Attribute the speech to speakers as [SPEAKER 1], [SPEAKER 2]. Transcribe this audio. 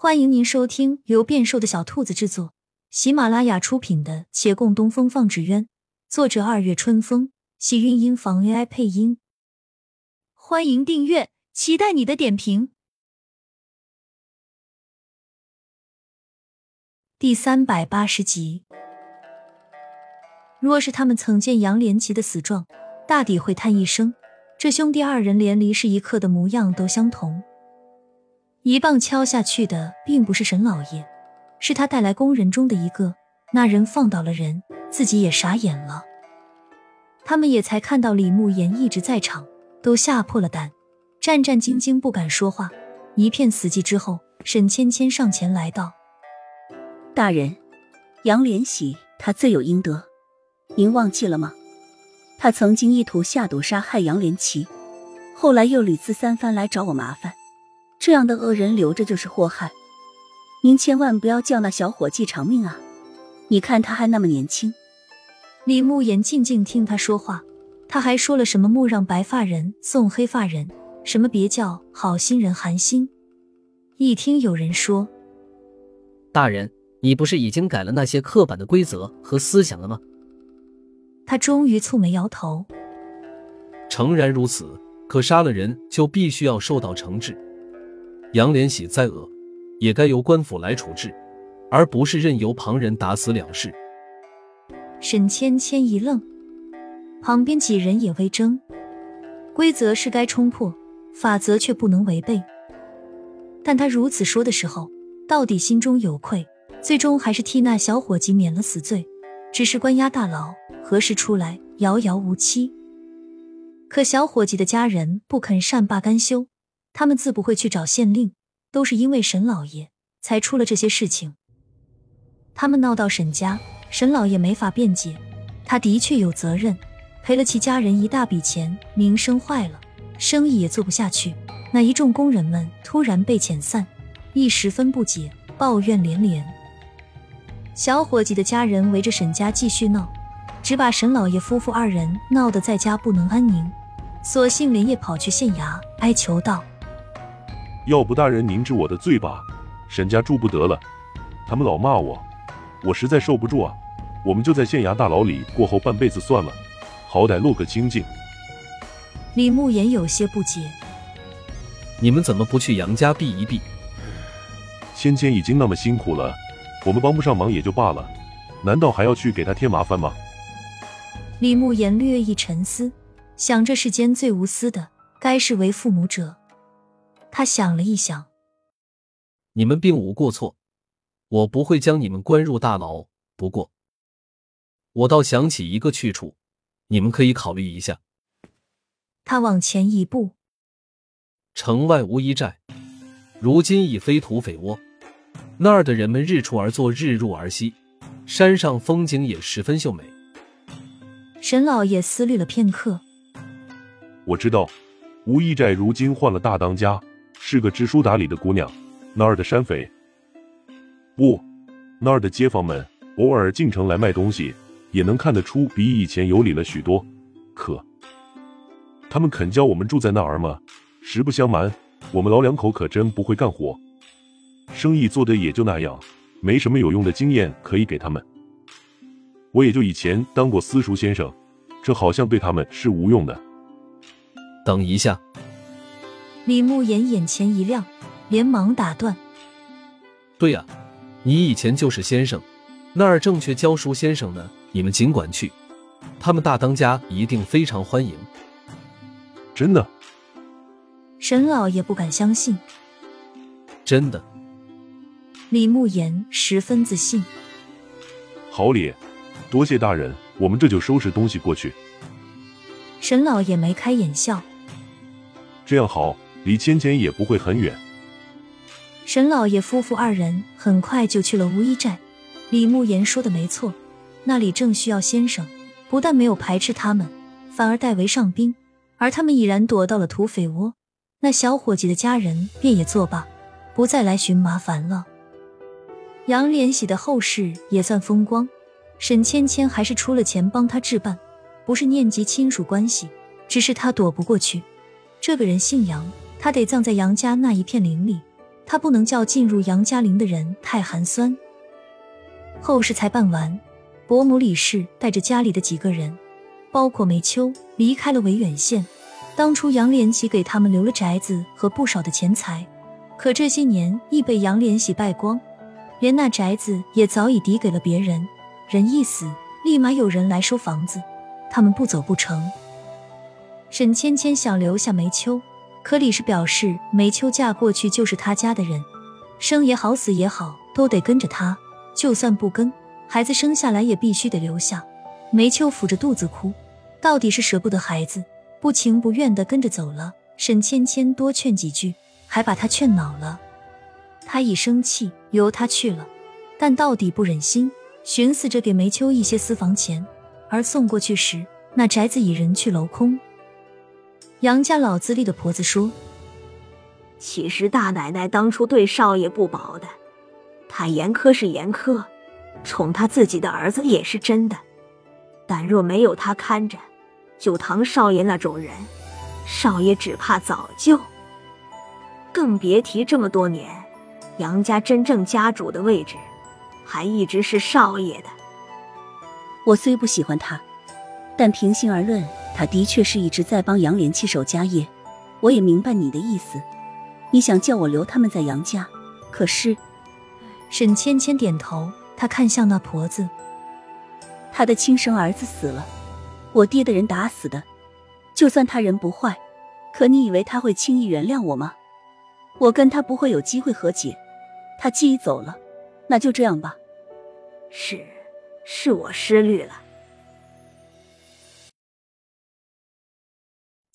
[SPEAKER 1] 欢迎您收听由变瘦的小兔子制作、喜马拉雅出品的《且共东风放纸鸢》，作者二月春风，喜韵音房 AI 配音。欢迎订阅，期待你的点评。第三百八十集，若是他们曾见杨连奇的死状，大抵会叹一声：这兄弟二人连离世一刻的模样都相同。一棒敲下去的并不是沈老爷，是他带来工人中的一个。那人放倒了人，自己也傻眼了。他们也才看到李慕言一直在场，都吓破了胆，战战兢兢不敢说话，一片死寂之后，沈芊芊上前来道：“
[SPEAKER 2] 大人，杨连喜他罪有应得，您忘记了吗？他曾经意图下毒杀害杨连奇，后来又屡次三番来找我麻烦。”这样的恶人留着就是祸害，您千万不要叫那小伙计偿命啊！你看他还那么年轻。
[SPEAKER 1] 李慕言静静听他说话，他还说了什么“莫让白发人送黑发人”，什么别叫好心人寒心。一听有人说：“
[SPEAKER 3] 大人，你不是已经改了那些刻板的规则和思想了吗？”
[SPEAKER 1] 他终于蹙眉摇头：“
[SPEAKER 4] 诚然如此，可杀了人就必须要受到惩治。”杨连喜再恶，也该由官府来处置，而不是任由旁人打死了事。
[SPEAKER 1] 沈芊芊一愣，旁边几人也微怔。规则是该冲破，法则却不能违背。但他如此说的时候，到底心中有愧，最终还是替那小伙计免了死罪，只是关押大牢，何时出来，遥遥无期。可小伙计的家人不肯善罢甘休。他们自不会去找县令，都是因为沈老爷才出了这些事情。他们闹到沈家，沈老爷没法辩解，他的确有责任，赔了其家人一大笔钱，名声坏了，生意也做不下去。那一众工人们突然被遣散，一时分不解，抱怨连连。小伙计的家人围着沈家继续闹，只把沈老爷夫妇二人闹得在家不能安宁，索性连夜跑去县衙哀求道。
[SPEAKER 5] 要不大人您治我的罪吧，沈家住不得了，他们老骂我，我实在受不住啊。我们就在县衙大牢里过后半辈子算了，好歹落个清净。
[SPEAKER 1] 李慕言有些不解，
[SPEAKER 4] 你们怎么不去杨家避一避？
[SPEAKER 5] 芊芊已经那么辛苦了，我们帮不上忙也就罢了，难道还要去给他添麻烦吗？
[SPEAKER 1] 李慕言略一沉思，想这世间最无私的，该是为父母者。他想了一想，
[SPEAKER 4] 你们并无过错，我不会将你们关入大牢。不过，我倒想起一个去处，你们可以考虑一下。
[SPEAKER 1] 他往前一步，
[SPEAKER 4] 城外无一寨，如今已非土匪窝。那儿的人们日出而作，日入而息，山上风景也十分秀美。
[SPEAKER 1] 沈老爷思虑了片刻，
[SPEAKER 5] 我知道，无一寨如今换了大当家。是个知书达理的姑娘，那儿的山匪不，那儿的街坊们偶尔进城来卖东西，也能看得出比以前有礼了许多。可他们肯教我们住在那儿吗？实不相瞒，我们老两口可真不会干活，生意做的也就那样，没什么有用的经验可以给他们。我也就以前当过私塾先生，这好像对他们是无用的。
[SPEAKER 4] 等一下。
[SPEAKER 1] 李慕言眼前一亮，连忙打断：“
[SPEAKER 4] 对呀，你以前就是先生，那儿正缺教书先生呢，你们尽管去，他们大当家一定非常欢迎。”
[SPEAKER 5] 真的？
[SPEAKER 1] 沈老爷不敢相信。
[SPEAKER 4] 真的。
[SPEAKER 1] 李慕言十分自信。
[SPEAKER 5] 好礼，多谢大人，我们这就收拾东西过去。
[SPEAKER 1] 沈老爷眉开眼笑：“
[SPEAKER 5] 这样好。”离芊芊也不会很远。
[SPEAKER 1] 沈老爷夫妇二人很快就去了乌衣寨。李慕言说的没错，那里正需要先生，不但没有排斥他们，反而代为上宾。而他们已然躲到了土匪窝，那小伙计的家人便也作罢，不再来寻麻烦了。杨连喜的后事也算风光，沈芊芊还是出了钱帮他置办，不是念及亲属关系，只是他躲不过去。这个人姓杨。他得葬在杨家那一片林里，他不能叫进入杨家陵的人太寒酸。后事才办完，伯母李氏带着家里的几个人，包括梅秋，离开了维远县。当初杨连喜给他们留了宅子和不少的钱财，可这些年亦被杨连喜败光，连那宅子也早已抵给了别人。人一死，立马有人来收房子，他们不走不成。沈芊芊想留下梅秋，可李氏表示梅秋嫁过去就是他家的人，生也好死也好，都得跟着他。就算不跟，孩子生下来也必须得留下。梅秋抚着肚子哭，到底是舍不得孩子，不情不愿的跟着走了。沈芊芊多劝几句，还把他劝恼了。他一生气，由他去了，但到底不忍心，寻思着给梅秋一些私房钱。而送过去时，那宅子已人去楼空。杨家老资历的婆子说：“
[SPEAKER 6] 其实大奶奶当初对少爷不薄的。”她严苛是严苛，宠他自己的儿子也是真的。但若没有她看着，就唐少爷那种人，少爷只怕早就……更别提这么多年，杨家真正家主的位置，还一直是少爷的。
[SPEAKER 2] 我虽不喜欢他，但平心而论，他的确是一直在帮杨连气守家业。我也明白你的意思，你想叫我留他们在杨家，可是……
[SPEAKER 1] 沈芊芊点头，她看向那婆子。
[SPEAKER 2] 他的亲生儿子死了，我爹的人打死的。就算他人不坏，可你以为他会轻易原谅我吗？我跟他不会有机会和解。他既已走了，那就这样吧。
[SPEAKER 6] 是，是我失虑了。